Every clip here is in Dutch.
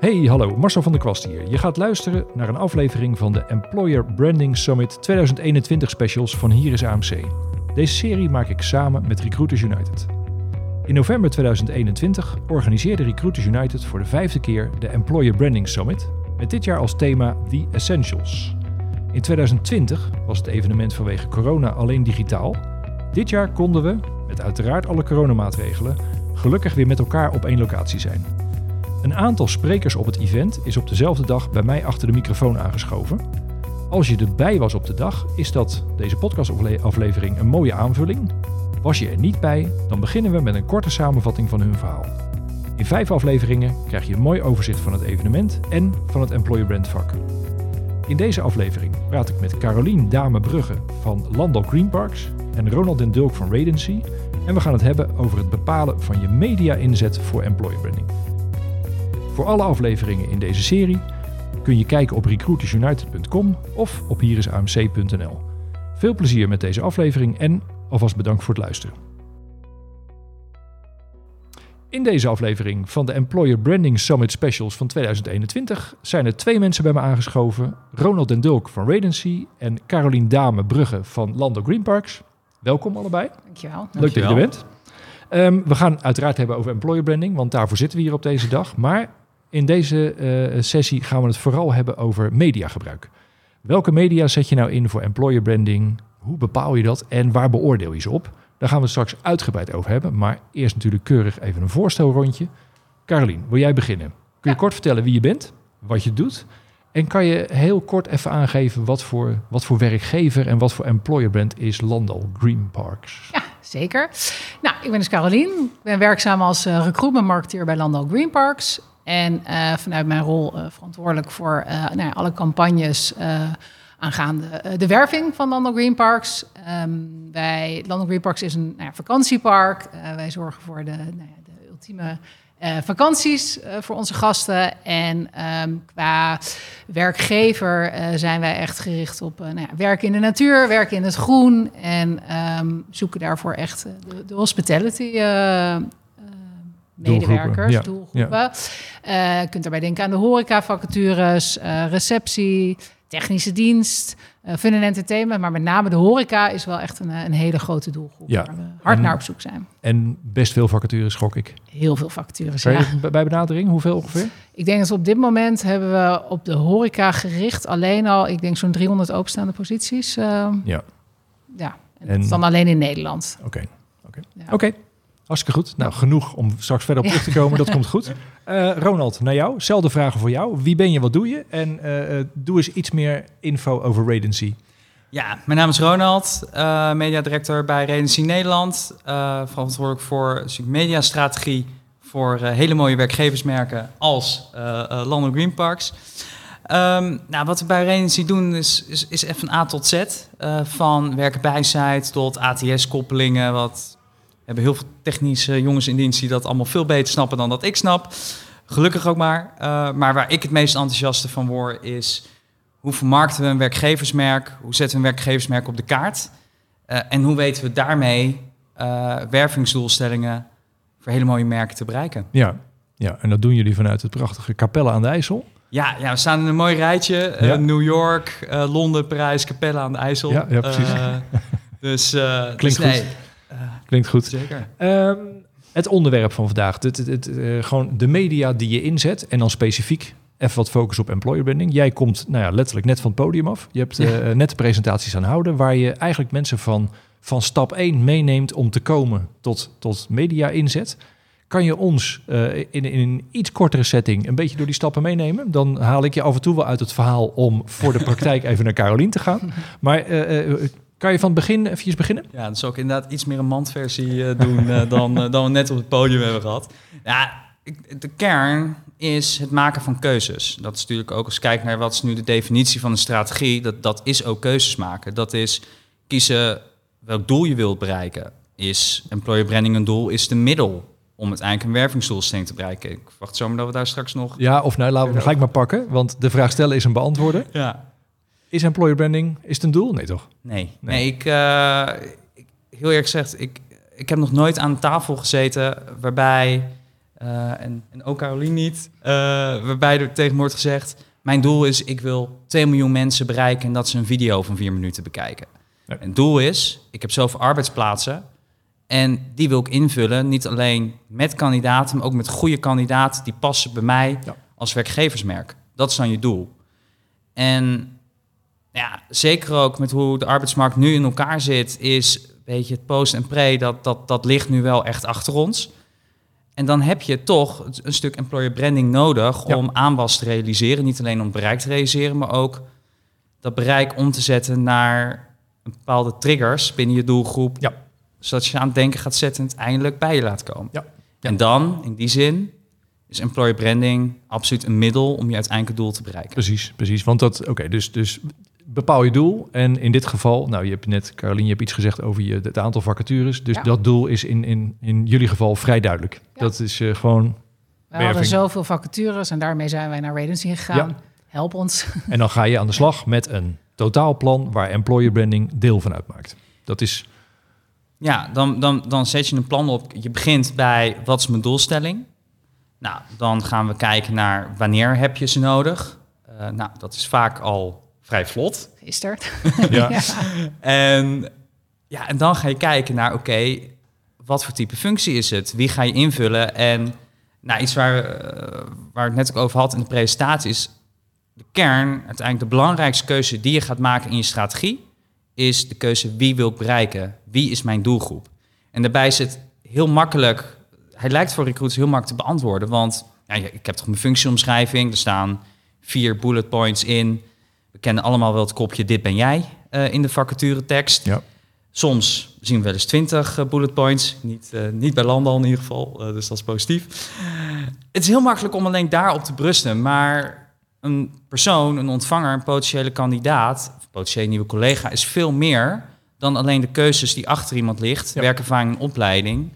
Hey, hallo, Marcel van der Kwast hier. Je gaat luisteren naar een aflevering van de Employer Branding Summit 2021 specials van Hier is AMC. Deze serie maak ik samen met Recruiters United. In november 2021 organiseerde Recruiters United voor de vijfde keer de Employer Branding Summit, met dit jaar als thema The Essentials. In 2020 was het evenement vanwege corona alleen digitaal. Dit jaar konden we, met uiteraard alle coronamaatregelen, gelukkig weer met elkaar op één locatie zijn. Een aantal sprekers op het event is op dezelfde dag bij mij achter de microfoon aangeschoven. Als je erbij was op de dag, is dat deze podcastaflevering een mooie aanvulling. Was je er niet bij, dan beginnen we met een korte samenvatting van hun verhaal. In vijf afleveringen krijg je een mooi overzicht van het evenement en van het Employer Brand vak. In deze aflevering praat ik met Carolien Dame-Brugge van Landal Green Parks en Ronald den Dulk van Radency. En we gaan het hebben over het bepalen van je media-inzet voor employer branding. Voor alle afleveringen in deze serie kun je kijken op recruitersunited.com of op hierisamc.nl. Veel plezier met deze aflevering en alvast bedankt voor het luisteren. In deze aflevering van de Employer Branding Summit Specials van 2021 zijn er twee mensen bij me aangeschoven. Ronald den Dulk van Radency en Carolien Dame Brugge van Lando Green Parks. Welkom allebei. Dankjewel. Leuk dat je er bent. Um, we gaan uiteraard hebben over employer branding, want daarvoor zitten we hier op deze dag. Maar in deze uh, sessie gaan we het vooral hebben over mediagebruik. Welke media zet je nou in voor employer branding? Hoe bepaal je dat en waar beoordeel je ze op? Daar gaan we het straks uitgebreid over hebben. Maar eerst natuurlijk keurig even een voorstelrondje. Carolien, wil jij beginnen? Kun je kort vertellen wie je bent, wat je doet? En kan je heel kort even aangeven wat voor, wat voor werkgever en wat voor employer brand is Landal Green Parks? Ja, zeker. Nou, ik ben dus Carolien. Ik ben werkzaam als uh, recruitment marketeer bij Landal Green Parks. En uh, vanuit mijn rol uh, verantwoordelijk voor nou ja, alle campagnes aangaande de werving van Landal Green Parks. Um, wij, Green Parks is een nou ja, vakantiepark. Wij zorgen voor de, nou ja, de ultieme vakanties voor onze gasten. En um, qua werkgever zijn wij echt gericht op nou werken in de natuur, werken in het groen. En um, zoeken daarvoor echt de, de hospitality medewerkers, doelgroepen. doelgroepen. Ja. je kunt daarbij denken aan de horeca vacatures, receptie, technische dienst, uh, fun en entertainment. Maar met name de horeca is wel echt een, een hele grote doelgroep ja. waar we hard en, naar op zoek zijn. En best veel vacatures, schok ik. Heel veel vacatures, ja. Bij benadering, hoeveel ongeveer? Ik denk dat op dit moment hebben we op de horeca gericht alleen al, ik denk zo'n 300 openstaande posities. Uh, ja. Ja, en, en, dat is dan alleen in Nederland. Oké, okay. oké. Okay. Ja. Okay. Hartstikke goed. Nou, genoeg om straks verder op terug te komen. Dat komt goed. Uh, Ronald, naar jou. Zelfde vragen voor jou. Wie ben je, wat doe je? En uh, doe eens iets meer info over Radency. Ja, mijn naam is Ronald, uh, mediadirector bij Radency Nederland. verantwoordelijk voor mediastrategie voor hele mooie werkgeversmerken als London Green Parks. Um, nou, wat we bij Radency doen is, is, is even A tot Z. van werken bij site tot ATS-koppelingen, wat hebben heel veel technische jongens in dienst die dat allemaal veel beter snappen dan dat ik snap. Gelukkig ook maar. Uh, maar waar ik het meest enthousiaste van word is hoe vermarkten we een werkgeversmerk? Hoe zetten we een werkgeversmerk op de kaart? Uh, en hoe weten we daarmee uh, wervingsdoelstellingen voor hele mooie merken te bereiken? Ja. ja, en dat doen jullie vanuit het prachtige Capelle aan de IJssel. Ja, ja we staan in een mooi rijtje. Ja. New York, Londen, Parijs, Capelle aan de IJssel. Ja, ja precies. dus, Klinkt dus, goed. Klinkt goed. Zeker. Um, het onderwerp van vandaag, het, het, het, uh, gewoon de media die je inzet en dan specifiek even wat focus op employer branding. Jij komt nou ja, letterlijk net van het podium af. Je hebt uh, net de presentaties aan houden waar je eigenlijk mensen van, van stap 1 meeneemt om te komen tot, tot media inzet. Kan je ons uh, in, in een iets kortere setting een beetje door die stappen meenemen? Dan haal ik je af en toe wel uit het verhaal om voor de praktijk even naar Carolien te gaan. Maar kan je van het begin eventjes beginnen? Ja, dan zou ik inderdaad iets meer een mandversie uh, doen uh, dan, uh, dan we net op het podium hebben gehad. Ja, de kern is het maken van keuzes. Dat is natuurlijk ook als je kijkt naar wat is nu de definitie van een strategie. Dat, dat is ook keuzes maken. Dat is kiezen welk doel je wilt bereiken. Is employer branding een doel? Is de middel om uiteindelijk een wervingsdoelstelling te bereiken? Ik wacht zomaar dat we daar straks nog... Ja, of nou, laten we gelijk maar pakken. Want de vraag stellen is een beantwoorden. Ja. Is employer branding, is het een doel? Nee, toch? Nee, nee. ik, uh, ik, heel eerlijk gezegd, ik, ik heb nog nooit aan tafel gezeten waarbij eh, en, en ook Caroline niet, eh, waarbij er tegen wordt gezegd, mijn doel is, ik wil 2 miljoen mensen bereiken en dat ze een video van 4 minuten bekijken. Ja. En het doel is, ik heb zoveel arbeidsplaatsen en die wil ik invullen, niet alleen met kandidaten, maar ook met goede kandidaten die passen bij mij Ja. als werkgeversmerk. Dat is dan je doel. En ja, zeker ook met hoe de arbeidsmarkt nu in elkaar zit, is weet je, het post en pre, dat, dat, dat ligt nu wel echt achter ons. En dan heb je toch een stuk employer branding nodig Ja. om aanwas te realiseren. Niet alleen om bereik te realiseren, maar ook dat bereik om te zetten naar een bepaalde triggers binnen je doelgroep. Ja. Zodat je aan het denken gaat zetten en het eindelijk bij je laat komen. Ja. En dan, in die zin, is employer branding absoluut een middel om je uiteindelijke doel te bereiken. Precies, precies. Want dat, oké, dus, dus bepaal je doel. En in dit geval, nou, je hebt net, Caroline, je hebt iets gezegd over je, het aantal vacatures. Dus Ja. dat doel is in, in, in jullie geval vrij duidelijk. Ja. Dat is eh, gewoon, We hadden Werving. zoveel vacatures en daarmee zijn wij naar Radency gegaan. Ja. Help ons. en dan ga je aan de slag met een totaalplan waar employer branding deel van uitmaakt. Dat is, Ja, dan, dan, dan zet je een plan op. Je begint bij wat is mijn doelstelling? Nou, dan gaan we kijken naar wanneer heb je ze nodig. Eh, nou, dat is vaak al vrij vlot. Gisteren. ja, En, ja, en dan ga je kijken naar, oké, wat voor type functie is het? Wie ga je invullen? En nou, iets waar, eh, waar ik net ook over had in de presentatie is... de kern, uiteindelijk de belangrijkste keuze die je gaat maken in je strategie... is de keuze wie wil ik bereiken? Wie is mijn doelgroep? En daarbij is het heel makkelijk... Hij lijkt voor recruiters heel makkelijk te beantwoorden, want ja, ik heb toch mijn functieomschrijving. Er staan vier bullet points in. Kennen allemaal wel het kopje dit ben jij eh, in de vacature tekst. ja, Soms zien we wel eens 20 eh, bullet points. Niet, eh, niet bij Landal in ieder geval, dus dat is positief. Het is heel makkelijk om alleen daarop te brusten. Maar een persoon, een ontvanger, een potentiële kandidaat... of potentiële nieuwe collega is veel meer... dan alleen de keuzes die achter iemand ligt. Ja. Werkervaring en opleiding.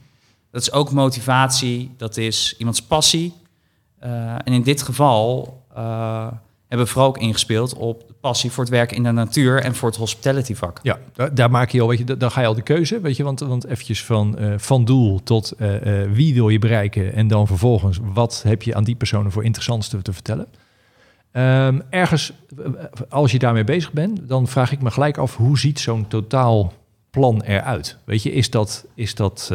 Dat is ook motivatie, dat is iemands passie. En in dit geval hebben vooral ook ingespeeld... op de passie voor het werken in de natuur... en voor het hospitality vak. ja daar, daar maak je al, weet je, da- dan ga je al de keuze, weet je, want, want eventjes van, eh, van doel tot eh, eh, wie wil je bereiken en dan vervolgens wat heb je aan die personen voor interessants te, te vertellen. Ehm, ergens, als je daarmee bezig bent, dan vraag ik me gelijk af, hoe ziet zo'n totaalplan eruit? Weet je, is dat, is dat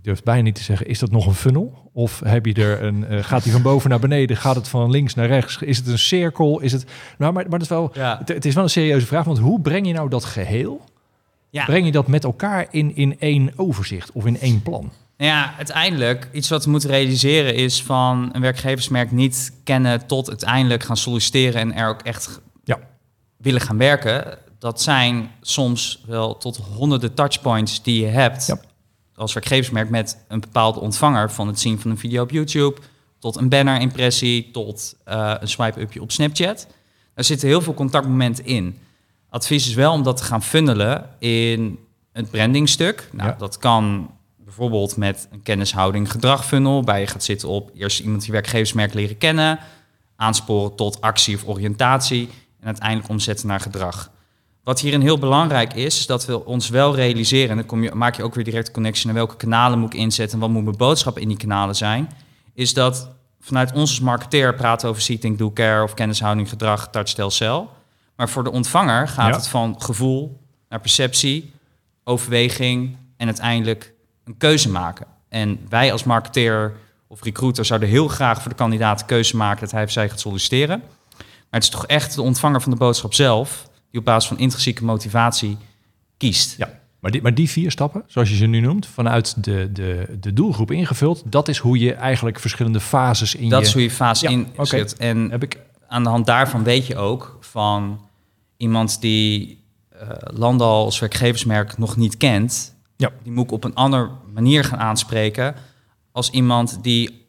ik durf bijna niet te zeggen, is dat nog een funnel? Of heb je er een, eh, gaat die van boven naar beneden? Gaat het van links naar rechts? Is het een cirkel? Is het, nou, maar, maar dat is wel, Ja. het, het is wel een serieuze vraag, want hoe breng je nou dat geheel? Ja. Breng je dat met elkaar in, in één overzicht of in één plan? Nou ja, uiteindelijk, iets wat we moeten realiseren is van een werkgeversmerk niet kennen tot uiteindelijk gaan solliciteren en er ook echt Ja. willen gaan werken. Dat zijn soms wel tot honderden touchpoints die je hebt Ja. Als werkgeversmerk met een bepaalde ontvanger. Van het zien van een video op YouTube tot een banner-impressie tot eh, een swipe-upje op Snapchat. Daar zitten heel veel contactmomenten in. Advies is wel om dat te gaan funnelen in het brandingstuk. Nou, Ja. dat kan bijvoorbeeld met een kennishouding gedragfunnel, waarbij je gaat zitten op eerst iemand die werkgeversmerk leren kennen, aansporen tot actie of oriëntatie en uiteindelijk omzetten naar gedrag. Wat hierin heel belangrijk is, is dat we ons wel realiseren, en dan kom je, maak je ook weer direct connectie naar welke kanalen moet ik inzetten en wat moet mijn boodschap in die kanalen zijn, is dat vanuit ons als marketeer praten over seating, do care of kennishouding, gedrag, touch, cel. Maar voor de ontvanger gaat Ja. het van gevoel naar perceptie, overweging en uiteindelijk een keuze maken. En wij als marketeer of recruiter zouden heel graag voor de kandidaat een keuze maken dat hij of zij gaat solliciteren. Maar het is toch echt de ontvanger van de boodschap zelf die op basis van intrinsieke motivatie kiest. Ja. Maar die, maar die vier stappen, zoals je ze nu noemt, vanuit de, de, de doelgroep ingevuld, dat is hoe je eigenlijk verschillende fases in Dat je... is hoe je fase Ja, in zit. En Heb ik, aan de hand daarvan weet je ook van iemand die eh Landal als werkgeversmerk nog niet kent, Ja. die moet ik op een andere manier gaan aanspreken als iemand die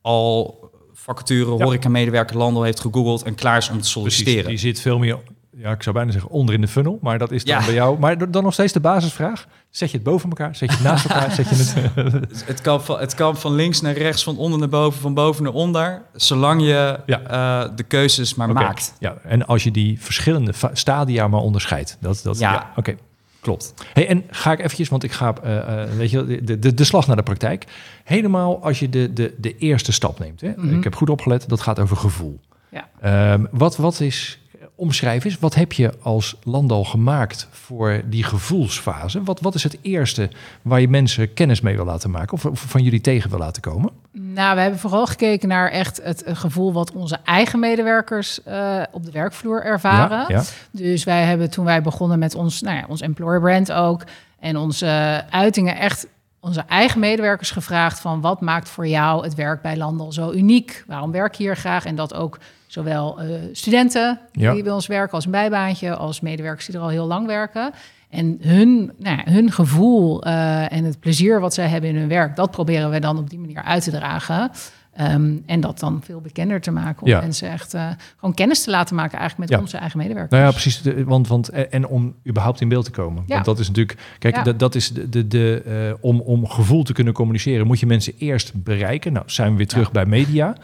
al vacature Ja. horeca-medewerker Landal heeft gegoogeld en klaar is om te precies, solliciteren. die zit veel meer, ja, ik zou bijna zeggen onder in de funnel, maar dat is dan Ja. bij jou. Maar dan nog steeds de basisvraag, zet je het boven elkaar, zet je het naast elkaar, zet je het... Het- kan, van, het kan van links naar rechts, van onder naar boven, van boven naar onder, zolang je Ja. eh, de keuzes maar maakt. Ja, en als je die verschillende stadia maar onderscheidt. Dat, dat, ja. Ja. Oké. Klopt. Hey, en ga ik eventjes, want ik ga, eh, eh, weet je, de, de, de slag naar de praktijk. Helemaal als je de, de, de eerste stap neemt. Hè? Mhm. Ik heb goed opgelet, dat gaat over gevoel. Ja. Ehm, wat, wat is, omschrijf eens, wat heb je als land al gemaakt voor die gevoelsfase? Wat, wat is het eerste waar je mensen kennis mee wil laten maken of, of van jullie tegen wil laten komen? Nou, we hebben vooral gekeken naar echt het gevoel wat onze eigen medewerkers eh, op de werkvloer ervaren. Ja, ja. Dus wij hebben toen wij begonnen met ons, nou ja, ons employer brand ook en onze uitingen echt onze eigen medewerkers gevraagd van wat maakt voor jou het werk bij Landel zo uniek? Waarom werk je hier graag? En dat ook zowel eh, studenten Ja. die bij ons werken als een bijbaantje, als medewerkers die er al heel lang werken. En hun, nou ja, hun gevoel eh, en het plezier wat zij hebben in hun werk, dat proberen we dan op die manier uit te dragen. Ehm, en dat dan veel bekender te maken. Om Ja. mensen echt eh, gewoon kennis te laten maken eigenlijk met Ja. onze eigen medewerkers. Nou ja, precies. De, want, want, en om überhaupt in beeld te komen. Ja. Want dat is natuurlijk. Kijk, dat, dat is de, de, de, om, om gevoel te kunnen communiceren, moet je mensen eerst bereiken. Nou, zijn we weer terug bij media.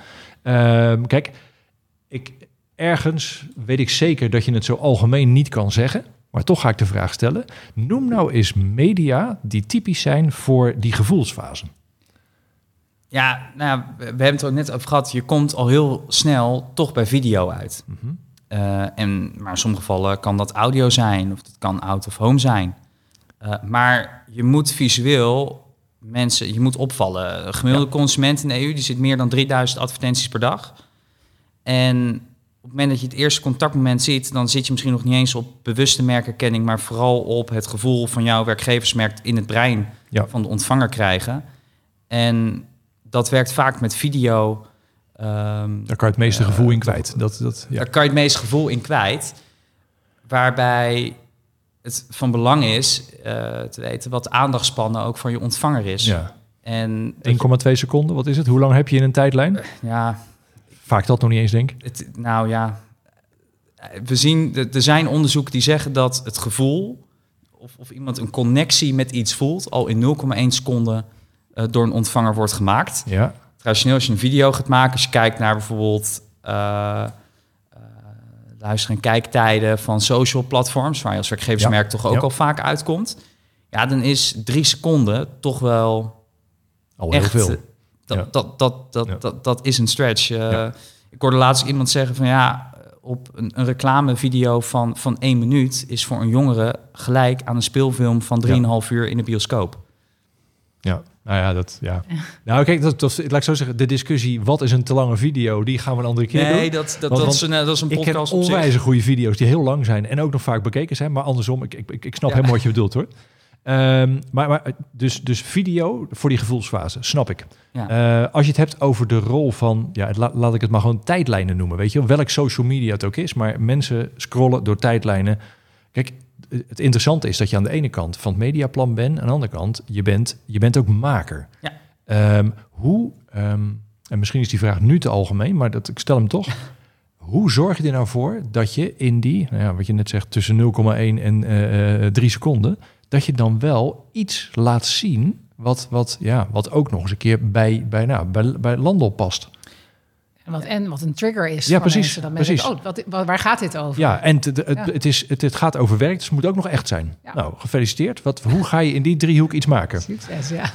Ehm, kijk, ik, ergens weet ik zeker dat je het zo algemeen niet kan zeggen. Maar toch ga ik de vraag stellen. Noem nou eens media die typisch zijn voor die gevoelsfase. Ja, nou we hebben het ook net over gehad. Je komt al heel snel toch bij video uit. Mhm. Eh, en, maar in sommige gevallen kan dat audio zijn of dat kan out of home zijn. Eh, maar je moet visueel mensen, je moet opvallen. Een gemiddelde consument in de EU die zit meer dan 3000 advertenties per dag. En op het moment dat je het eerste contactmoment ziet, dan zit je misschien nog niet eens op bewuste merkerkenning, maar vooral op het gevoel van jouw werkgeversmerk in het brein Ja. van de ontvanger krijgen. En dat werkt vaak met video. ehm, Daar kan je het meeste Eh, gevoel in kwijt. Dat, dat, ja. daar kan je het meest gevoel in kwijt. Waarbij het van belang is eh, te weten wat de aandachtspannen ook van je ontvanger is. ja. En dat- 1,2 seconden, wat is het? Hoe lang heb je in een tijdlijn? ja, Vaak dat nog niet eens, denk het, nou ja, we zien, er zijn onderzoeken die zeggen dat het gevoel, of, of iemand een connectie met iets voelt, al in 0,1 seconde eh, door een ontvanger wordt gemaakt. Ja, Traditioneel als je een video gaat maken, als je kijkt naar bijvoorbeeld eh, luister- en kijktijden van social platforms, waar je als werkgeversmerk toch ook Ja. al vaak uitkomt, ja, dan is drie seconden toch wel al heel echt. veel. Dat, Ja. dat, dat, dat, Ja. dat, dat is een stretch. Eh, Ja. Ik hoorde laatst iemand zeggen van ja, op een, een reclamevideo van, van één minuut is voor een jongere gelijk aan een speelfilm van 3,5 uur in de bioscoop. Ja, nou ja, dat, ja. Nou, kijk, dat, dat, laat ik zo zeggen, de discussie, wat is een te lange video, die gaan we een andere keer Nee, doen. dat, dat, Want- dat, is een, eh, dat is een Ik ken podcast op zich. onwijs goede video's die heel lang zijn en ook nog vaak bekeken zijn, maar andersom, ik, ik, ik snap helemaal wat je bedoelt hoor. Ehm, maar, maar dus, dus video voor die gevoelsfase, snap ik. Ja. Eh, als je het hebt over de rol van, ja, la- laat ik het maar gewoon tijdlijnen noemen, weet je wel, welk social media het ook is, maar mensen scrollen door tijdlijnen. Kijk, het interessante is dat je aan de ene kant van het mediaplan bent, aan de andere kant, je bent, je bent ook maker. Ja. Ehm, hoe, ehm, en misschien is die vraag nu te algemeen, maar dat, ik stel hem toch. Hoe zorg je er nou voor dat je in die, nou ja, wat je net zegt, tussen 0,1 en eh, eh, 3 seconden, dat je dan wel iets laat zien wat, wat, ja, wat ook nog eens een keer bij, bij, nou, bij, bij Landel past. En wat, en wat een trigger is. Ja, voor precies, mensen. Dan precies. denken, oh, wat, wat- waar gaat dit over? Ja, en het, het, Ja. het, is, het, het gaat over werk, dus het moet ook nog echt zijn. Ja. Nou, gefeliciteerd. Wat, hoe ga je in die driehoek iets maken? Succes, ja.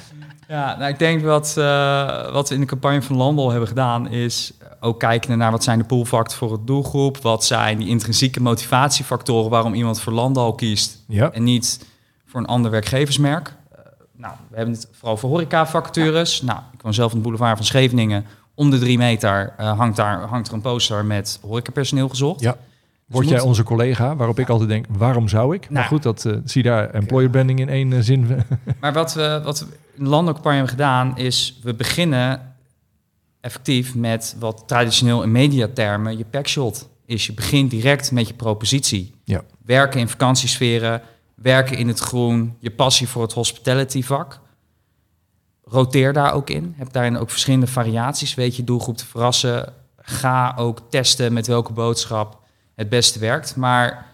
Ja, nou, ik denk wat, eh, wat we in de campagne van Landbouw hebben gedaan, is ook kijken naar wat zijn de pullfactoren voor het doelgroep, wat zijn die intrinsieke motivatiefactoren waarom iemand voor Landal kiest Ja, en niet voor een ander werkgeversmerk. Eh, nou, we hebben het vooral voor horeca-vacatures. Nou, ik woon zelf in de boulevard van Scheveningen. Om de drie meter eh, hangt, daar, hangt er een poster met horecapersoneel gezocht. Ja. Word jij onze collega, waarop ik altijd denk, waarom zou ik? Maar Nou. goed, dat eh, zie daar employer branding in één zin. Maar wat we, wat we in de landelijke hebben gedaan, is we beginnen effectief met wat traditioneel in mediatermen je packshot is. Je begint direct met je propositie. Ja. Werken in vakantiesferen, werken in het groen, je passie voor het hospitality vak. Roteer daar ook in. Heb daarin ook verschillende variaties. Weet je doelgroep te verrassen. Ga ook testen met welke boodschap het beste werkt. Maar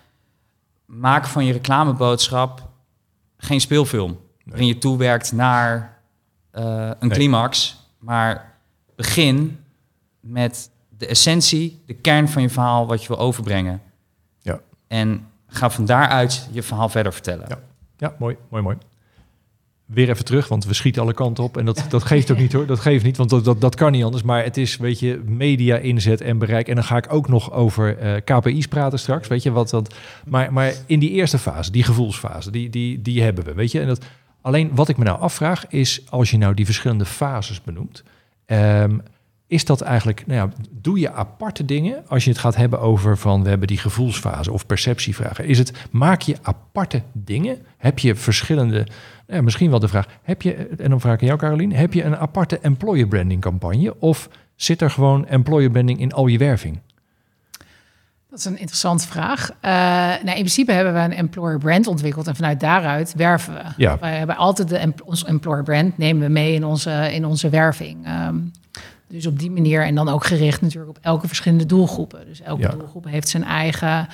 maak van je reclameboodschap geen speelfilm. Waarin je toewerkt naar eh, een Nee. climax. Maar begin met de essentie, de kern van je verhaal, wat je wil overbrengen. Ja. En ga van daaruit je verhaal verder vertellen. Ja. Ja, mooi, mooi, mooi. Weer even terug, want we schieten alle kanten op. En dat, dat geeft ook niet hoor. Dat geeft niet, want dat, dat, dat kan niet anders. Maar het is, weet je, media inzet en bereik. En dan ga ik ook nog over eh, KPI's praten straks. Weet je wat dat. Maar, maar in die eerste fase, die gevoelsfase, die, die, die hebben we. Weet je, en dat. Alleen wat ik me nou afvraag is, als je nou die verschillende fases benoemt, ehm, is dat eigenlijk, nou ja, doe je aparte dingen als je het gaat hebben over van we hebben die gevoelsfase of perceptievragen? Is het, maak je aparte dingen? Heb je verschillende, nou ja, misschien wel de vraag, heb je, en dan vraag ik aan jou Caroline, heb je een aparte employer branding campagne of zit er gewoon employer branding in al je werving? Dat is een interessante vraag. Uh, nou, in principe hebben we een employer brand ontwikkeld en vanuit daaruit werven we. Ja. Wij hebben altijd de, ons employer brand nemen we mee in onze, in onze werving. Um, dus op die manier en dan ook gericht natuurlijk op elke verschillende doelgroepen. Dus elke Ja. doelgroep heeft zijn eigen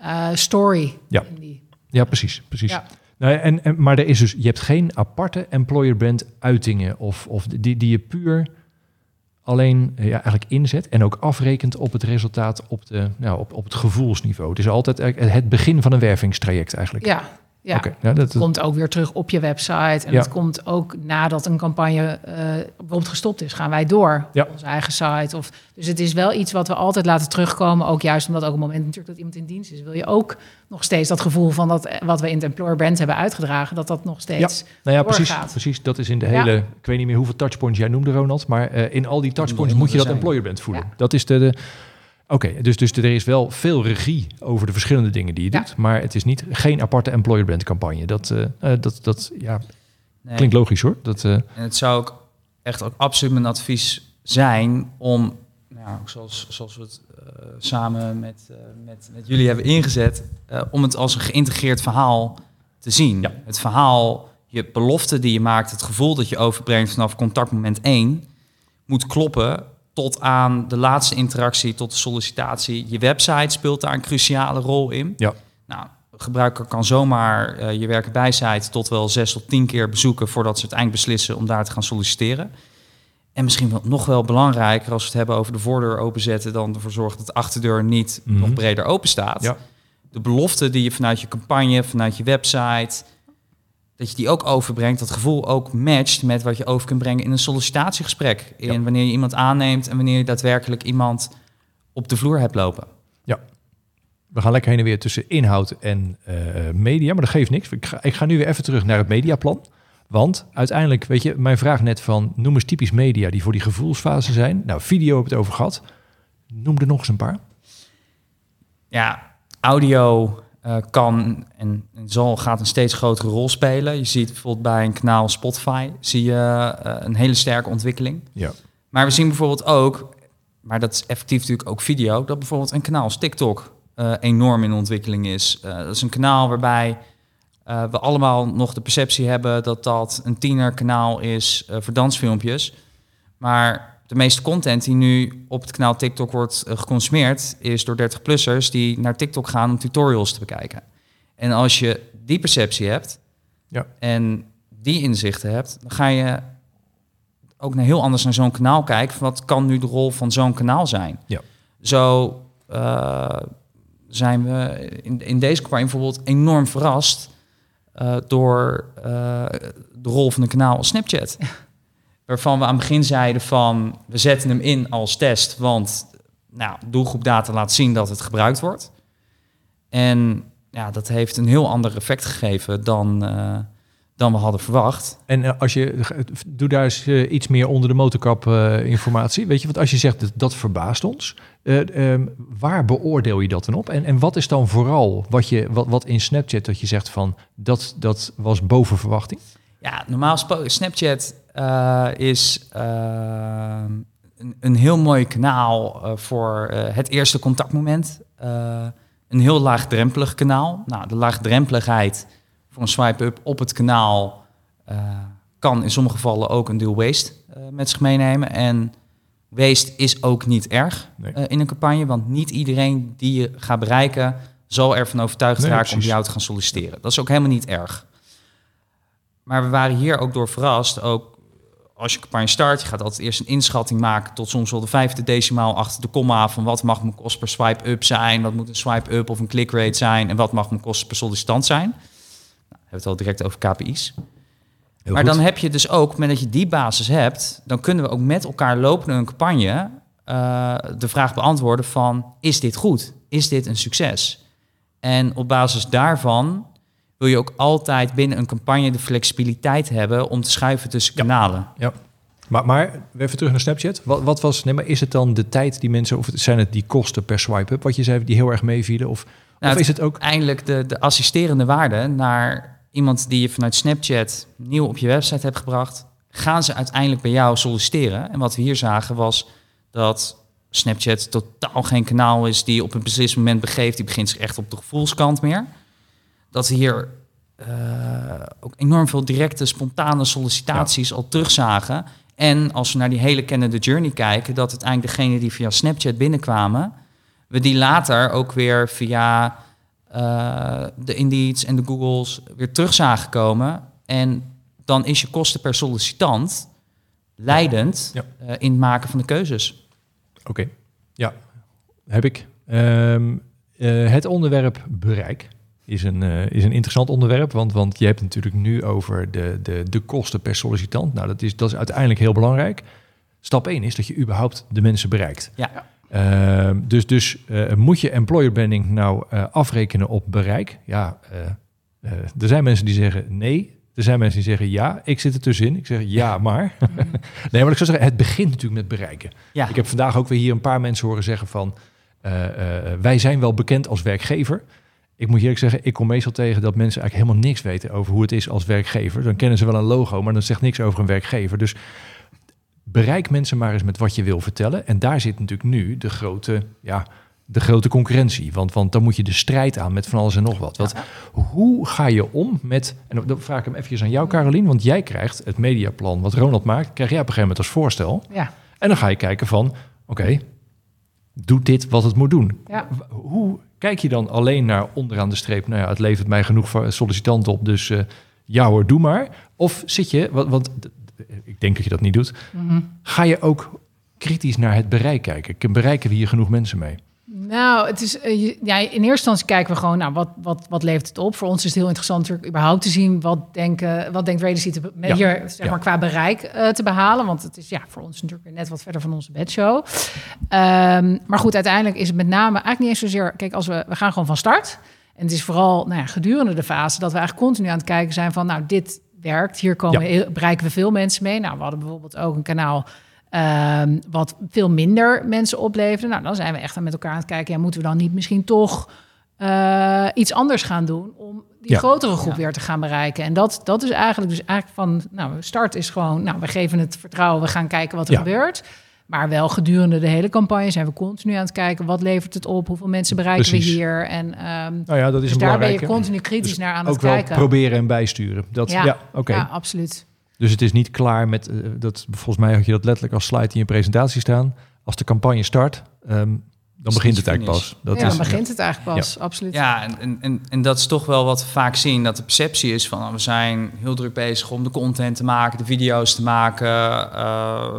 eh, story. Ja. in die. Ja, precies, precies. Ja. Nou, en, en, maar er is dus, je hebt geen aparte employer brand uitingen of, of die, die je puur alleen eh, ja, eigenlijk inzet en ook afrekent op het resultaat op, de, nou, op, op het gevoelsniveau. Het is altijd het begin van een wervingstraject eigenlijk. Ja, ja. Ja, dat, komt ook weer terug op je website. En Ja. het komt ook nadat een campagne eh, bijvoorbeeld gestopt is, gaan wij door Ja. op onze eigen site. Of, dus het is wel iets wat we altijd laten terugkomen. Ook juist omdat ook op het moment natuurlijk dat iemand in dienst is, wil je ook nog steeds dat gevoel van dat eh, wat we in het employer brand hebben uitgedragen, dat dat nog steeds. nou ja, precies, precies. Dat is in de Ja. hele, ik weet niet meer hoeveel touchpoints jij noemde Ronald, maar eh, in al die touchpoints moet je dat employer brand voelen. Ja. Dat is de, de Oké, dus, dus er is wel veel regie over de verschillende dingen die je Ja. doet, maar het is niet geen aparte employer brand campagne. Dat, eh, eh, dat, dat ja, Nee. klinkt logisch hoor. Dat, eh, En het zou ook echt ook absoluut mijn advies zijn om, nou, zoals, zoals we het eh, samen met, eh, met, met jullie hebben ingezet, eh, om het als een geïntegreerd verhaal te zien. Ja. Het verhaal, je belofte die je maakt, het gevoel dat je overbrengt vanaf contactmoment 1, moet kloppen tot aan de laatste interactie, tot de sollicitatie. Je website speelt daar een cruciale rol in. Ja. Nou, gebruiker kan zomaar eh, je werken bij site tot wel zes tot tien keer bezoeken voordat ze uiteindelijk beslissen om daar te gaan solliciteren. En misschien wel, nog wel belangrijker als we het hebben over de voordeur openzetten, dan ervoor zorgen dat de achterdeur niet Mhm. nog breder open staat. Ja. De belofte die je vanuit je campagne, vanuit je website, dat je die ook overbrengt, dat gevoel ook matcht met wat je over kunt brengen in een sollicitatiegesprek. In Ja. wanneer je iemand aanneemt en wanneer je daadwerkelijk iemand op de vloer hebt lopen. We gaan lekker heen en weer tussen inhoud en eh, media, maar dat geeft niks. Ik ga, ik ga nu weer even terug naar het mediaplan. Want uiteindelijk, weet je, mijn vraag net van noem eens typisch media die voor die gevoelsfase zijn. Nou, video heb het over gehad. Noem er nog eens een paar. Ja, audio eh, kan en, en zal, gaat een steeds grotere rol spelen. Je ziet bijvoorbeeld bij een kanaal Spotify zie je eh, een hele sterke ontwikkeling. Ja. Maar we zien bijvoorbeeld ook, maar dat is effectief natuurlijk ook video, dat bijvoorbeeld een kanaal als TikTok eh, enorm in ontwikkeling is. Dat is een kanaal waarbij we allemaal nog de perceptie hebben dat dat een tienerkanaal is voor dansfilmpjes. Maar de meeste content die nu op het kanaal TikTok wordt eh, geconsumeerd, is door 30-plussers die naar TikTok gaan om tutorials te bekijken. En als je die perceptie hebt Ja. en die inzichten hebt, dan ga je ook naar heel anders naar zo'n kanaal kijken. Van wat kan nu de rol van zo'n kanaal zijn? Ja. Zo eh, zijn we in, in deze campagne bijvoorbeeld enorm verrast eh, door de rol van een kanaal als Snapchat. Waarvan we aan het begin zeiden van we zetten hem in als test, want nou, doelgroepdata laat zien dat het gebruikt wordt. En ja, dat heeft een heel ander effect gegeven dan, eh, dan we hadden verwacht. En eh, als je, doe daar eens eh, iets meer onder de motorkap informatie. Weet je, want als je zegt dat, dat verbaast ons, eh, ehm, waar beoordeel je dat dan op? En, en wat is dan vooral wat, je, wat, wat in Snapchat dat je zegt van dat, dat was boven verwachting? Ja, normaal gesproken, Snapchat eh, is eh, een, een heel mooi kanaal eh, voor eh, het eerste contactmoment. Een heel laagdrempelig kanaal. Nou, de laagdrempeligheid voor een swipe-up op het kanaal kan in sommige gevallen ook een deel waste met zich meenemen. En waste is ook niet erg Nee. in een campagne, want niet iedereen die je gaat bereiken zal ervan overtuigd Nee, raken om precies. jou te gaan solliciteren. Dat is ook helemaal niet erg. Maar we waren hier ook door verrast. Ook als je campagne start, je gaat altijd eerst een inschatting maken tot soms wel de vijfde decimaal achter de komma van wat mag mijn kost per swipe-up zijn, wat moet een swipe-up of een click rate zijn en wat mag mijn kost per sollicitant zijn. Nou, hebben het al direct over KPI's. Heel maar goed. dan heb je dus ook, moment dat je die basis hebt, dan kunnen we ook met elkaar lopen in een campagne eh, de vraag beantwoorden van, is dit goed? Is dit een succes? En op basis daarvan wil je ook altijd binnen een campagne de flexibiliteit hebben om te schuiven tussen Ja. kanalen. Maar, maar even terug naar Snapchat. Wat, wat was, nee, maar is het dan de tijd die mensen, of zijn het die kosten per swipe-up, wat je zei, die heel erg meevielen? Of, Nou, of is het ook... Eindelijk de, de assisterende waarde naar iemand die je vanuit Snapchat nieuw op je website hebt gebracht, gaan ze uiteindelijk bij jou solliciteren. En wat we hier zagen was dat Snapchat totaal geen kanaal is die op een beslist moment begeeft. Die begint zich echt op de gevoelskant meer. Dat hier eh, ook enorm veel directe, spontane sollicitaties al terugzagen. En als we naar die hele kennende journey kijken, dat uiteindelijk degene die via Snapchat binnenkwamen, we die later ook weer via eh, de Indeeds en de Googles weer terug zagen komen. En dan is je kosten per sollicitant leidend Ja. eh, in het maken van de keuzes. Oké, ja, heb ik. Ehm, eh, het onderwerp bereik is een, eh, is een interessant onderwerp, want, want je hebt natuurlijk nu over de, de, de kosten per sollicitant. Nou, dat is, dat is uiteindelijk heel belangrijk. Stap 1 is dat je überhaupt de mensen bereikt. Ja. Ehm, dus dus eh, moet je employer branding nou eh, afrekenen op bereik? Ja, er zijn mensen die zeggen nee. Er zijn mensen die zeggen ja. Ik zit er tussenin. Ik zeg ja, maar. nee, maar ik zou zeggen, het begint natuurlijk met bereiken. Ja, Ik heb vandaag ook weer hier een paar mensen horen zeggen van... wij zijn wel bekend als werkgever. Ik moet eerlijk zeggen, ik kom meestal tegen dat mensen eigenlijk helemaal niks weten over hoe het is als werkgever. Dan kennen ze wel een logo, maar dat zegt niks over een werkgever. Dus bereik mensen maar eens met wat je wil vertellen. En daar zit natuurlijk nu de grote, ja, de grote concurrentie. Want, want dan moet je de strijd aan met van alles en nog wat. wat Hoe ga je om met... En dan vraag ik hem even aan jou, Carolien. Want jij krijgt het mediaplan wat Ronald maakt... krijg jij op een gegeven moment als voorstel. Ja, En dan ga je kijken van, oké, doet dit wat het moet doen? ja. Hoe kijk je dan alleen naar onderaan de streep? Nou ja, het levert mij genoeg sollicitanten op, dus eh, ja hoor, doe maar. Of zit je, want, want ik denk dat je dat niet doet, Mhm. ga je ook kritisch naar het bereik kijken? Bereiken we hier genoeg mensen mee? Nou, het is, eh, ja, in eerste instantie kijken we gewoon, nou, wat, wat, wat levert het op? Voor ons is het heel interessant natuurlijk überhaupt te zien wat denken, wat denkt Radicy te Ja, hier, zeg ja. maar, qua bereik eh, te behalen. Want het is ja, voor ons natuurlijk weer net wat verder van onze bedshow. Ehm, maar goed, uiteindelijk is het met name eigenlijk niet eens zozeer, kijk, als we, we gaan gewoon van start. En het is vooral nou ja, gedurende de fase dat we eigenlijk continu aan het kijken zijn van, nou, dit werkt. Hier komen Ja. bereiken we veel mensen mee. Nou, we hadden bijvoorbeeld ook een kanaal Ehm, wat veel minder mensen opleverde. Nou, dan zijn we echt aan met elkaar aan het kijken. Ja, moeten we dan niet misschien toch eh, iets anders gaan doen om die Ja. grotere groep Ja. weer te gaan bereiken? En dat, dat is eigenlijk dus eigenlijk van, nou, start is gewoon, nou, we geven het vertrouwen, we gaan kijken wat er Ja. gebeurt. Maar wel gedurende de hele campagne zijn we continu aan het kijken, wat levert het op, hoeveel mensen bereiken Precies. we hier? En ehm, Nou ja, dat is dus een daar ben je continu kritisch Dus naar aan ook het wel kijken. proberen en bijsturen. Dat, ja, Ja. oké. Ja, absoluut. Dus het is niet klaar met, eh, dat, volgens mij had je dat letterlijk als slide in je presentatie staan. Als de campagne start, ehm, dan begint het eigenlijk pas. Dat ja, is, dan begint het eigenlijk pas, absoluut. Ja, en, en- en, dat is toch wel wat we vaak zien. Dat de perceptie is van, oh, we zijn heel druk bezig om de content te maken, de video's te maken, eh,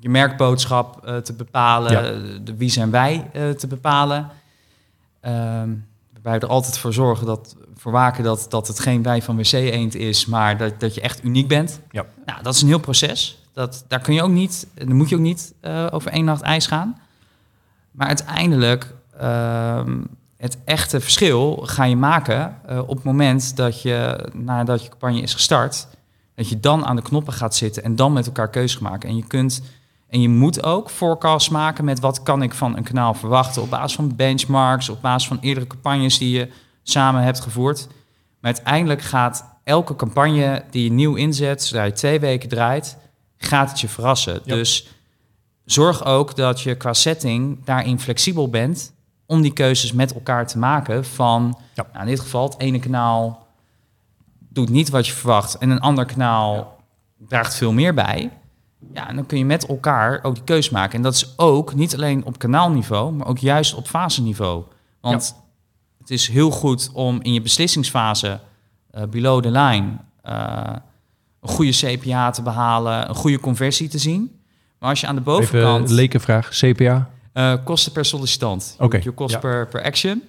je merkboodschap eh, te bepalen, Ja. de wie zijn wij eh, te bepalen. Ehm we er altijd voor zorgen dat, voor waken dat, dat het geen wij van WC Eend is, maar dat, dat je echt uniek bent. Ja. Nou, dat is een heel proces. Dat, daar kun je ook niet, daar moet je ook niet eh, over één nacht ijs gaan. Maar uiteindelijk, ehm, het echte verschil ga je maken eh, op het moment dat je, nadat je campagne is gestart, dat je dan aan de knoppen gaat zitten en dan met elkaar keuzes maken. En je kunt en je moet ook forecasts maken met wat kan ik van een kanaal verwachten op basis van benchmarks, op basis van eerdere campagnes die je samen hebt gevoerd. Maar uiteindelijk gaat elke campagne die je nieuw inzet, zodra je twee weken draait, gaat het je verrassen. Dus zorg ook dat je qua setting daarin flexibel bent om die keuzes met elkaar te maken van, Ja. nou, in dit geval, het ene kanaal doet niet wat je verwacht en een ander kanaal draagt veel meer bij. Ja, en dan kun je met elkaar ook die keus maken. En dat is ook niet alleen op kanaalniveau, maar ook juist op faseniveau. Want het is heel goed om in je beslissingsfase eh, below the line eh, een goede CPA te behalen, een goede conversie te zien. Maar als je aan de Even bovenkant een lekenvraag, CPA. eh, kosten per sollicitant, Oké, je kost ja. per, per action.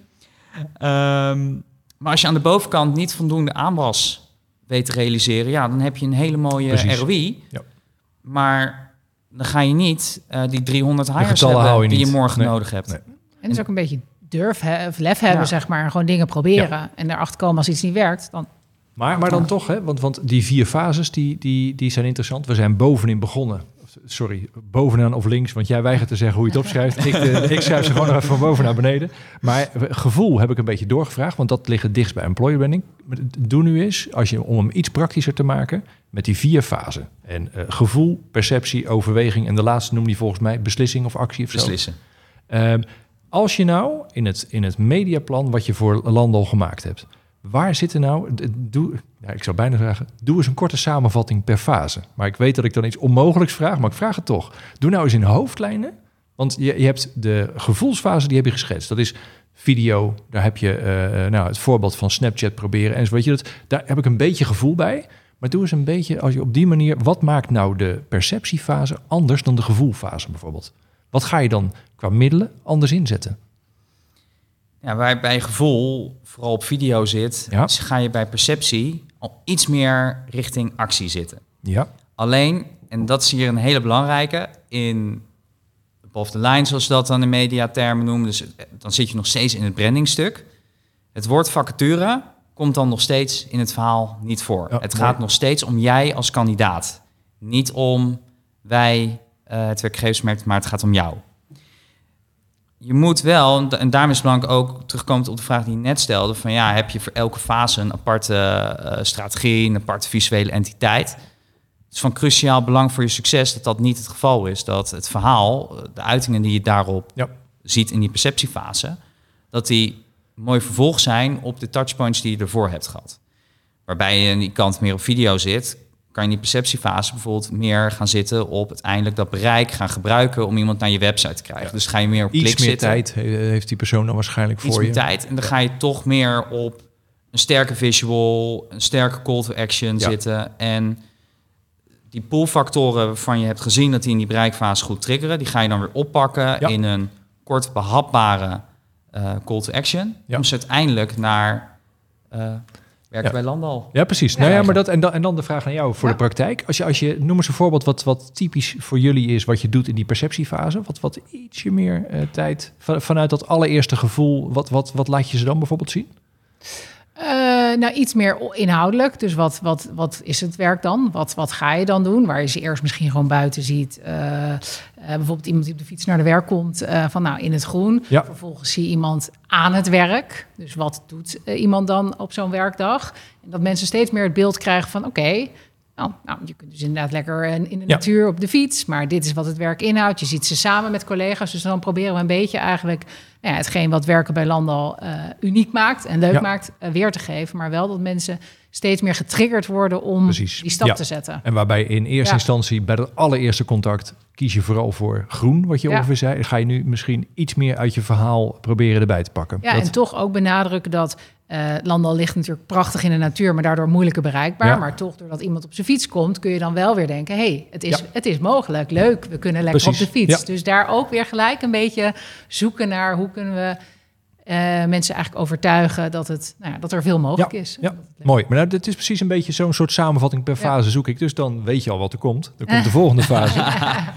Ehm, Maar als je aan de bovenkant niet voldoende aanwas weet te realiseren, ja, dan heb je een hele mooie Precies. ROI. Ja. Maar dan ga je niet eh, die 300 hires getallen hebben hou je die je morgen Nee. nodig hebt. Nee. En dus ook een beetje durf he- of lef hebben, Ja. zeg maar. en Gewoon dingen proberen. En erachter komen als iets niet werkt. Dan Maar, maar dan toch, hè, want, want die vier fases die, die, die zijn interessant. We zijn bovenin begonnen. Sorry, bovenaan of links, want jij weigert te zeggen hoe je het opschrijft. ik, eh, ik schrijf ze gewoon nog even van boven naar beneden. Maar eh, gevoel heb ik een beetje doorgevraagd, want dat ligt het dichtst bij employer branding. Doe nu eens, als je, om hem iets praktischer te maken, met die vier fasen. En eh, gevoel, perceptie, overweging en de laatste noem die volgens mij beslissing of actie of zo. Beslissen. Ehm, als je nou in het, in het mediaplan wat je voor Landal gemaakt hebt, waar zitten nou, doe, ik zou bijna vragen, doe eens een korte samenvatting per fase. Maar ik weet dat ik dan iets onmogelijks vraag, maar ik vraag het toch. Doe nou eens in hoofdlijnen, want je, je hebt de gevoelsfase, die heb je geschetst. Dat is video, daar heb je eh, nou, het voorbeeld van Snapchat proberen en zo. Weet je, dat, daar heb ik een beetje gevoel bij. Maar doe eens een beetje, als je op die manier, wat maakt nou de perceptiefase anders dan de gevoelfase bijvoorbeeld? Wat ga je dan qua middelen anders inzetten? Ja, waar bij gevoel vooral op video zit, Ja. ga je bij perceptie al iets meer richting actie zitten. Ja, Alleen, en dat is hier een hele belangrijke, in above the line, zoals dat dan in mediatermen noemen, dus dan zit je nog steeds in het brandingstuk. Het woord vacature komt dan nog steeds in het verhaal niet voor. Ja, het mooi. gaat nog steeds om jij als kandidaat. Niet om wij, eh, het werkgeversmerk, maar het gaat om jou. Je moet wel, en daarom is belangrijk ook terugkomend op de vraag die je net stelde: van ja, heb je voor elke fase een aparte eh, strategie, een aparte visuele entiteit? Het is van cruciaal belang voor je succes dat dat niet het geval is. Dat het verhaal, eh, de uitingen die je daarop Ja. ziet in die perceptiefase, dat die mooi vervolg zijn op de touchpoints die je ervoor hebt gehad. Waarbij je aan die kant meer op video zit, kan je in die perceptiefase bijvoorbeeld meer gaan zitten op uiteindelijk dat bereik gaan gebruiken om iemand naar je website te krijgen. Ja. Dus ga je meer op iets klik meer zitten tijd he- heeft die persoon dan waarschijnlijk iets voor meer je. tijd. En dan ga je toch meer op een sterke visual, een sterke call to action Ja. zitten. En die pull-factoren waarvan je hebt gezien dat die in die bereikfase goed triggeren, die ga je dan weer oppakken Ja. in een kort behapbare eh, call to action. Om ze uiteindelijk naar eh, werken Ja. bij Landal. Ja, precies. Ja, nou ja, maar dat, en, dan, en dan de vraag aan jou voor Ja. de praktijk. Als je, als je, noem eens een voorbeeld wat, wat typisch voor jullie is, wat je doet in die perceptiefase. Wat, wat ietsje meer eh, tijd van, vanuit dat allereerste gevoel. Wat, wat, wat laat je ze dan bijvoorbeeld zien? Eh, nou, iets meer inhoudelijk. Dus wat, wat, wat is het werk dan? Wat, wat ga je dan doen? Waar je ze eerst misschien gewoon buiten ziet. Eh, eh, bijvoorbeeld iemand die op de fiets naar de werk komt. van nou, in het groen. Ja. Vervolgens zie je iemand aan het werk. Dus wat doet iemand dan op zo'n werkdag? En dat mensen steeds meer het beeld krijgen van... oké, nou, nou, je kunt dus inderdaad lekker in de Ja. natuur op de fiets. Maar dit is wat het werk inhoudt. Je ziet ze samen met collega's. Dus dan proberen we een beetje eigenlijk... Nou ja, hetgeen wat werken bij Landal eh, uniek maakt en leuk Ja. maakt, eh, weer te geven. Maar wel dat mensen steeds meer getriggerd worden om Precies. die stap Ja. te zetten. En waarbij in eerste instantie bij het allereerste contact kies je vooral voor groen, wat je ongeveer zei. Ga je nu misschien iets meer uit je verhaal proberen erbij te pakken. Ja, Dat- en toch ook benadrukken dat eh Landal ligt natuurlijk prachtig in de natuur, maar daardoor moeilijker bereikbaar. Ja. Maar toch, doordat iemand op zijn fiets komt, kun je dan wel weer denken: hé, hey, het, is, Ja. het is mogelijk, leuk, we kunnen lekker Precies, op de fiets. ja. Dus daar ook weer gelijk een beetje zoeken naar hoe kunnen we eh, mensen eigenlijk overtuigen dat, het, nou ja, dat er veel mogelijk is. Ja, mooi. Maar nou, dit is precies een beetje zo'n soort samenvatting per Ja. fase zoek ik. Dus dan weet je al wat er komt. Dan komt de volgende fase.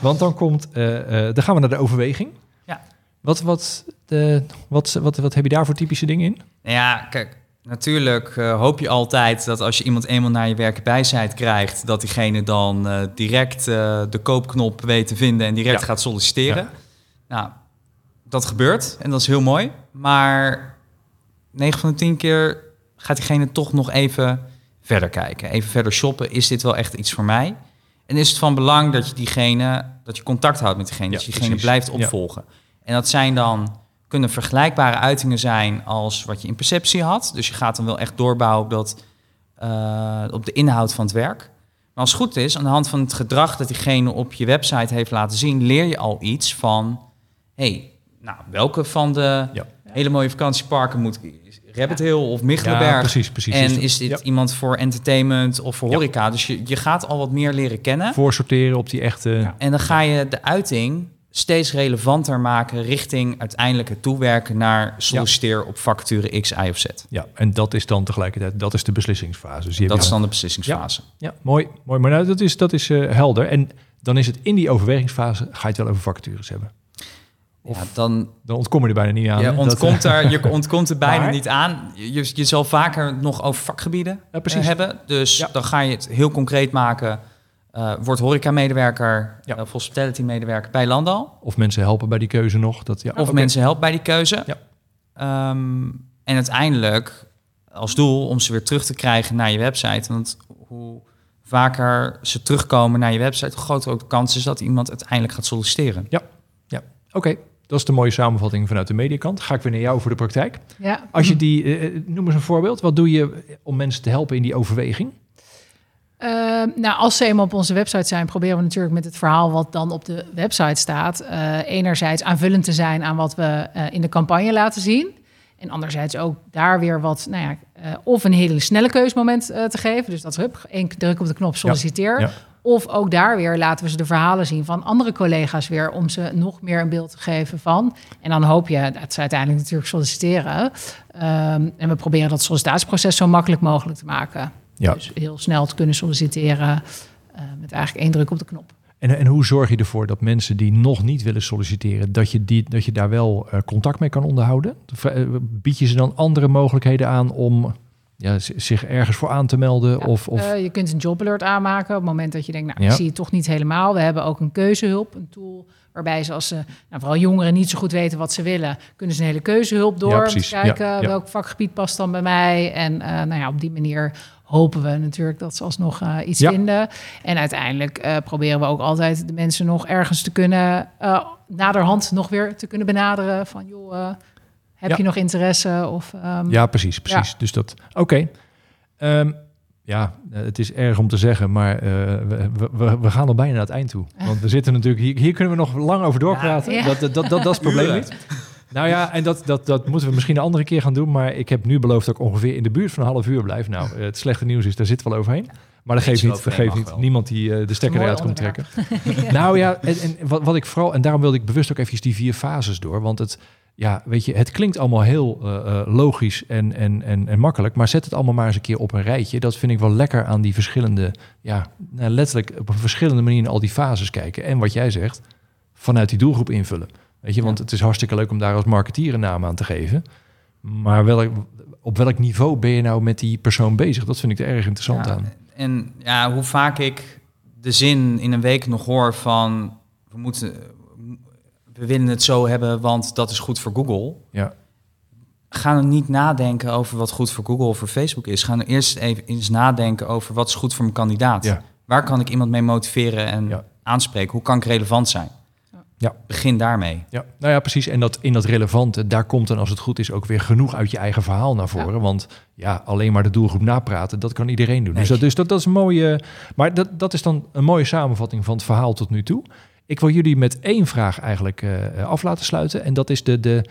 Want dan komt, eh, eh, dan gaan we naar de overweging. Ja. Wat, wat, de, wat, wat, wat heb je daar voor typische dingen in? Nou ja, kijk, natuurlijk eh, hoop je altijd dat als je iemand eenmaal naar je werkbijzijd krijgt, dat diegene dan eh, direct eh, de koopknop weet te vinden en direct Ja. gaat solliciteren. Nou, dat gebeurt en dat is heel mooi. Maar 9 van de 10 keer gaat diegene toch nog even verder kijken. Even verder shoppen. Is dit wel echt iets voor mij? En is het van belang dat je diegene, dat je contact houdt met diegene, Ja, dat je diegene precies. blijft Ja. opvolgen. En dat zijn dan kunnen vergelijkbare uitingen zijn als wat je in perceptie had. Dus je gaat dan wel echt doorbouwen op, dat, eh, op de inhoud van het werk. Maar als het goed is, aan de hand van het gedrag dat diegene op je website heeft laten zien, leer je al iets van, hey, nou, welke van de Ja. hele mooie vakantieparken moet ik? Rabbit Hill of Michelenberg? Ja, precies, precies. En is dit ja. iemand voor entertainment of voor Ja. horeca? Dus je, je gaat al wat meer leren kennen. Voorsorteren op die echte... En dan ga je de uiting steeds relevanter maken richting uiteindelijk het toewerken naar solliciteer op vacature X, Y of Z. Ja, en dat is dan tegelijkertijd, dat is de beslissingsfase. Dus Dat je is dan- dan de beslissingsfase. Ja, mooi. mooi. Maar nou, dat is, dat is eh, helder. En dan is het in die overwegingsfase, ga je het wel over vacatures hebben. Of- Ja, dan Dan ontkom je er bijna niet aan. je ontkomt, daar, je ontkomt er bijna Maar- niet aan. Je, je zal vaker nog over vakgebieden Ja, eh, precies. hebben. Dus Ja. dan ga je het heel concreet maken. Eh wordt horeca-medewerker Ja. of hospitality-medewerker bij Landal. Of mensen helpen bij die keuze nog. Dat, ja, Of mensen helpen bij die keuze. Ja. Ehm, en uiteindelijk als doel om ze weer terug te krijgen naar je website. Want hoe vaker ze terugkomen naar je website, hoe groter ook de kans is dat iemand uiteindelijk gaat solliciteren. Oké, dat is de mooie samenvatting vanuit de mediakant. Ga ik weer naar jou voor de praktijk. Ja. Als je die, eh, eh, noem eens een voorbeeld. Wat doe je om mensen te helpen in die overweging? Ehm, nou, als ze eenmaal op onze website zijn, proberen we natuurlijk met het verhaal wat dan op de website staat, eh, enerzijds aanvullend te zijn aan wat we in de campagne laten zien. En anderzijds ook daar weer wat, nou ja, of een hele snelle keusmoment te geven. Dus dat hup, één druk op de knop solliciteer. ja. Of ook daar weer laten we ze de verhalen zien van andere collega's weer, om ze nog meer een beeld te geven van. En dan hoop je dat ze uiteindelijk natuurlijk solliciteren. Ehm, en we proberen dat sollicitatieproces zo makkelijk mogelijk te maken. Ja. Dus heel snel te kunnen solliciteren eh, met eigenlijk één druk op de knop. En, en hoe zorg je ervoor dat mensen die nog niet willen solliciteren, dat je, die, dat je daar wel eh, contact mee kan onderhouden? Eh, Bied je ze dan andere mogelijkheden aan om ja, zich ergens voor aan te melden? Ja, Of, of, eh, je kunt een jobalert aanmaken op het moment dat je denkt, nou, Ja. ik zie het toch niet helemaal. We hebben ook een keuzehulp, een tool waarbij ze als ze, nou, vooral jongeren niet zo goed weten wat ze willen, kunnen ze een hele keuzehulp door Ja, kijken welk vakgebied past dan bij mij. En eh, nou ja, op die manier hopen we natuurlijk dat ze alsnog eh, iets vinden. En uiteindelijk proberen we ook altijd de mensen nog ergens te kunnen, naderhand nog weer te kunnen benaderen van, joh, heb Ja. je nog interesse? Of, ehm, ja, precies, precies. Dus dat, oké. Ehm, ja, eh, het is erg om te zeggen, maar eh, we, we- we, gaan al bijna naar het eind toe. Want we zitten natuurlijk, hier, hier kunnen we nog lang over doorpraten. Ja. Dat, dat, dat, dat, dat is het probleem niet. Nou ja, en dat, dat, dat moeten we misschien een andere keer gaan doen. Maar ik heb nu beloofd dat ik ongeveer in de buurt van een half uur blijf. Nou, eh, het slechte nieuws is, daar we wel overheen. Maar dat geeft niet, dat geeft overheen niet. wel. Niemand die de stekker eruit komt trekken. Nou ja, en, en wat, wat ik vooral... En daarom wilde ik bewust ook even die vier fases door. Want het, ja, weet je, het klinkt allemaal heel eh, eh, logisch en, en, en, en makkelijk. Maar zet het allemaal maar eens een keer op een rijtje. Dat vind ik wel lekker aan die verschillende... Ja, nou, letterlijk op verschillende manier in al die fases kijken. En wat jij zegt, vanuit die doelgroep invullen. Weet je, want het is hartstikke leuk om daar als marketeer een naam aan te geven. Maar welk, op welk niveau ben je nou met die persoon bezig? Dat vind ik er erg interessant Ja, aan. En ja, hoe vaak ik de zin in een week nog hoor van we moeten, we willen het zo hebben, want dat is goed voor Google. Ja. Ga dan niet nadenken over wat goed voor Google of voor Facebook is. Ga dan eerst even eens nadenken over wat is goed voor mijn kandidaat. Ja. Waar kan ik iemand mee motiveren en Ja. aanspreken? Hoe kan ik relevant zijn? Ja. Begin daarmee. Ja, nou ja, precies. En dat in dat relevante, daar komt dan als het goed is ook weer genoeg uit je eigen verhaal naar voren. Want ja, alleen maar de doelgroep napraten, dat kan iedereen doen. Dus, dat, dus dat, dat is een mooie. Maar dat, dat is dan een mooie samenvatting van het verhaal tot nu toe. Ik wil jullie met één vraag eigenlijk eh, af laten sluiten. En dat is de, de,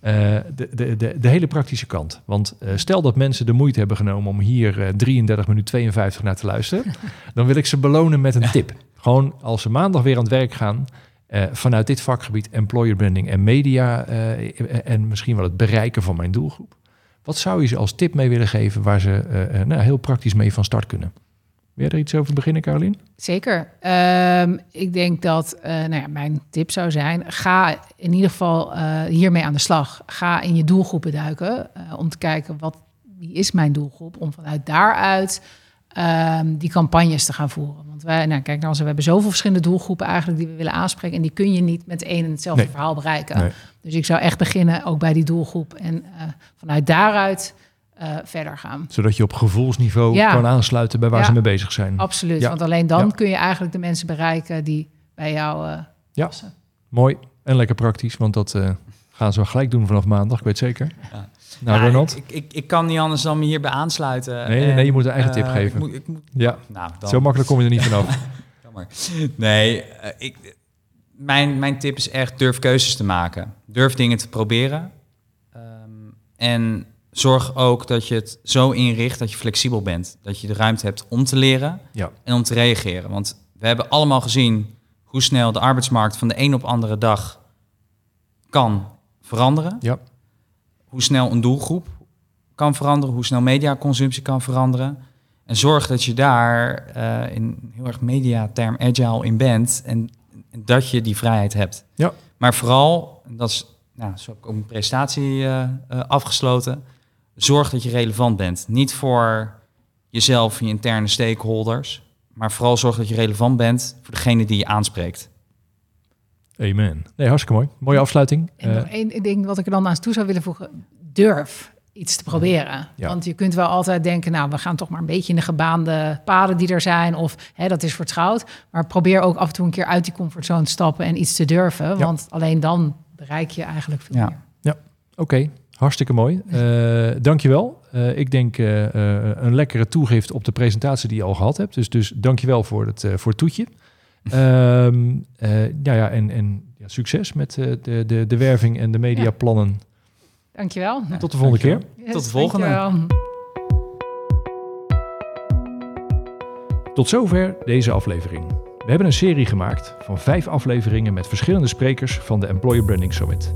eh, de, de, de, de hele praktische kant. Want stel dat mensen de moeite hebben genomen om hier eh, 33 minuten 52 naar te luisteren. dan wil ik ze belonen met een tip. Gewoon als ze maandag weer aan het werk gaan. vanuit dit vakgebied employer branding en media en misschien wel het bereiken van mijn doelgroep. Wat zou je ze als tip mee willen geven waar ze nou, heel praktisch mee van start kunnen? Wil jij er iets over beginnen, Carolien? Zeker. Ehm, ik denk dat eh, nou ja, mijn tip zou zijn: ga in ieder geval eh, hiermee aan de slag. Ga in je doelgroepen duiken eh, om te kijken wat wie is mijn doelgroep, om vanuit daaruit ehm, die campagnes te gaan voeren. Want wij, nou, kijk, nou, we hebben zoveel verschillende doelgroepen eigenlijk die we willen aanspreken en die kun je niet met één en hetzelfde Nee. verhaal bereiken. Nee. Dus ik zou echt beginnen ook bij die doelgroep en vanuit daaruit eh, verder gaan. Zodat je op gevoelsniveau Ja. kan aansluiten bij waar Ja. ze mee bezig zijn. Absoluut, Ja. want alleen dan Ja. kun je eigenlijk de mensen bereiken die bij jou eh Ja. passen. Mooi en lekker praktisch, want dat eh, gaan ze wel gelijk doen vanaf maandag, ik weet zeker. Ja. Nou, Ja, Ronald? Ik, ik, ik kan niet anders dan me hierbij aansluiten. Nee, nee, nee, je moet een eigen tip geven. Ik moet, ik moet, Ja, nou, dan, zo makkelijk kom je er niet vanaf. Nee, ik, mijn, mijn tip is echt durf keuzes te maken. Durf dingen te proberen. Ehm, en zorg ook dat je het zo inricht dat je flexibel bent. Dat je de ruimte hebt om te leren Ja. en om te reageren. Want we hebben allemaal gezien hoe snel de arbeidsmarkt van de een op andere dag kan veranderen. Ja. Hoe snel een doelgroep kan veranderen, hoe snel mediaconsumptie kan veranderen. En zorg dat je daar eh, in heel erg mediaterm agile in bent en, en dat je die vrijheid hebt. Ja. Maar vooral, dat is, nou, zo heb ik ook mijn presentatie eh, eh, afgesloten, zorg dat je relevant bent. Niet voor jezelf en je interne stakeholders, maar vooral zorg dat je relevant bent voor degene die je aanspreekt. Amen. Nee, hartstikke mooi. Mooie afsluiting. En Eh, nog één ding wat ik er dan naast toe zou willen voegen. Durf iets te proberen. Ja. Want je kunt wel altijd denken, nou, we gaan toch maar een beetje in de gebaande paden die er zijn. Of hè, dat is vertrouwd. Maar probeer ook af en toe een keer uit die comfortzone te stappen en iets te durven. Ja. Want alleen dan bereik je eigenlijk veel Ja. meer. Oké, hartstikke mooi. Eh dankjewel. Eh ik denk eh, eh, een lekkere toegift op de presentatie die je al gehad hebt. Dus, dus dankjewel voor het, eh, voor het toetje. Ehm eh, nou ja, en, en ja, succes met eh, de, de, de werving en de mediaplannen. Dankjewel. Tot de volgende keer. Tot de volgende. dankjewel. Tot zover deze aflevering. We hebben een serie gemaakt van vijf afleveringen met verschillende sprekers van de Employer Branding Summit.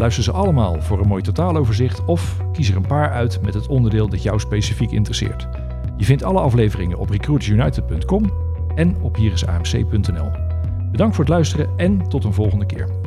Luister ze allemaal voor een mooi totaaloverzicht of kies er een paar uit met het onderdeel dat jou specifiek interesseert. Je vindt alle afleveringen op recruitersunited.com en op hierisamc.nl. Bedankt voor het luisteren en tot een volgende keer.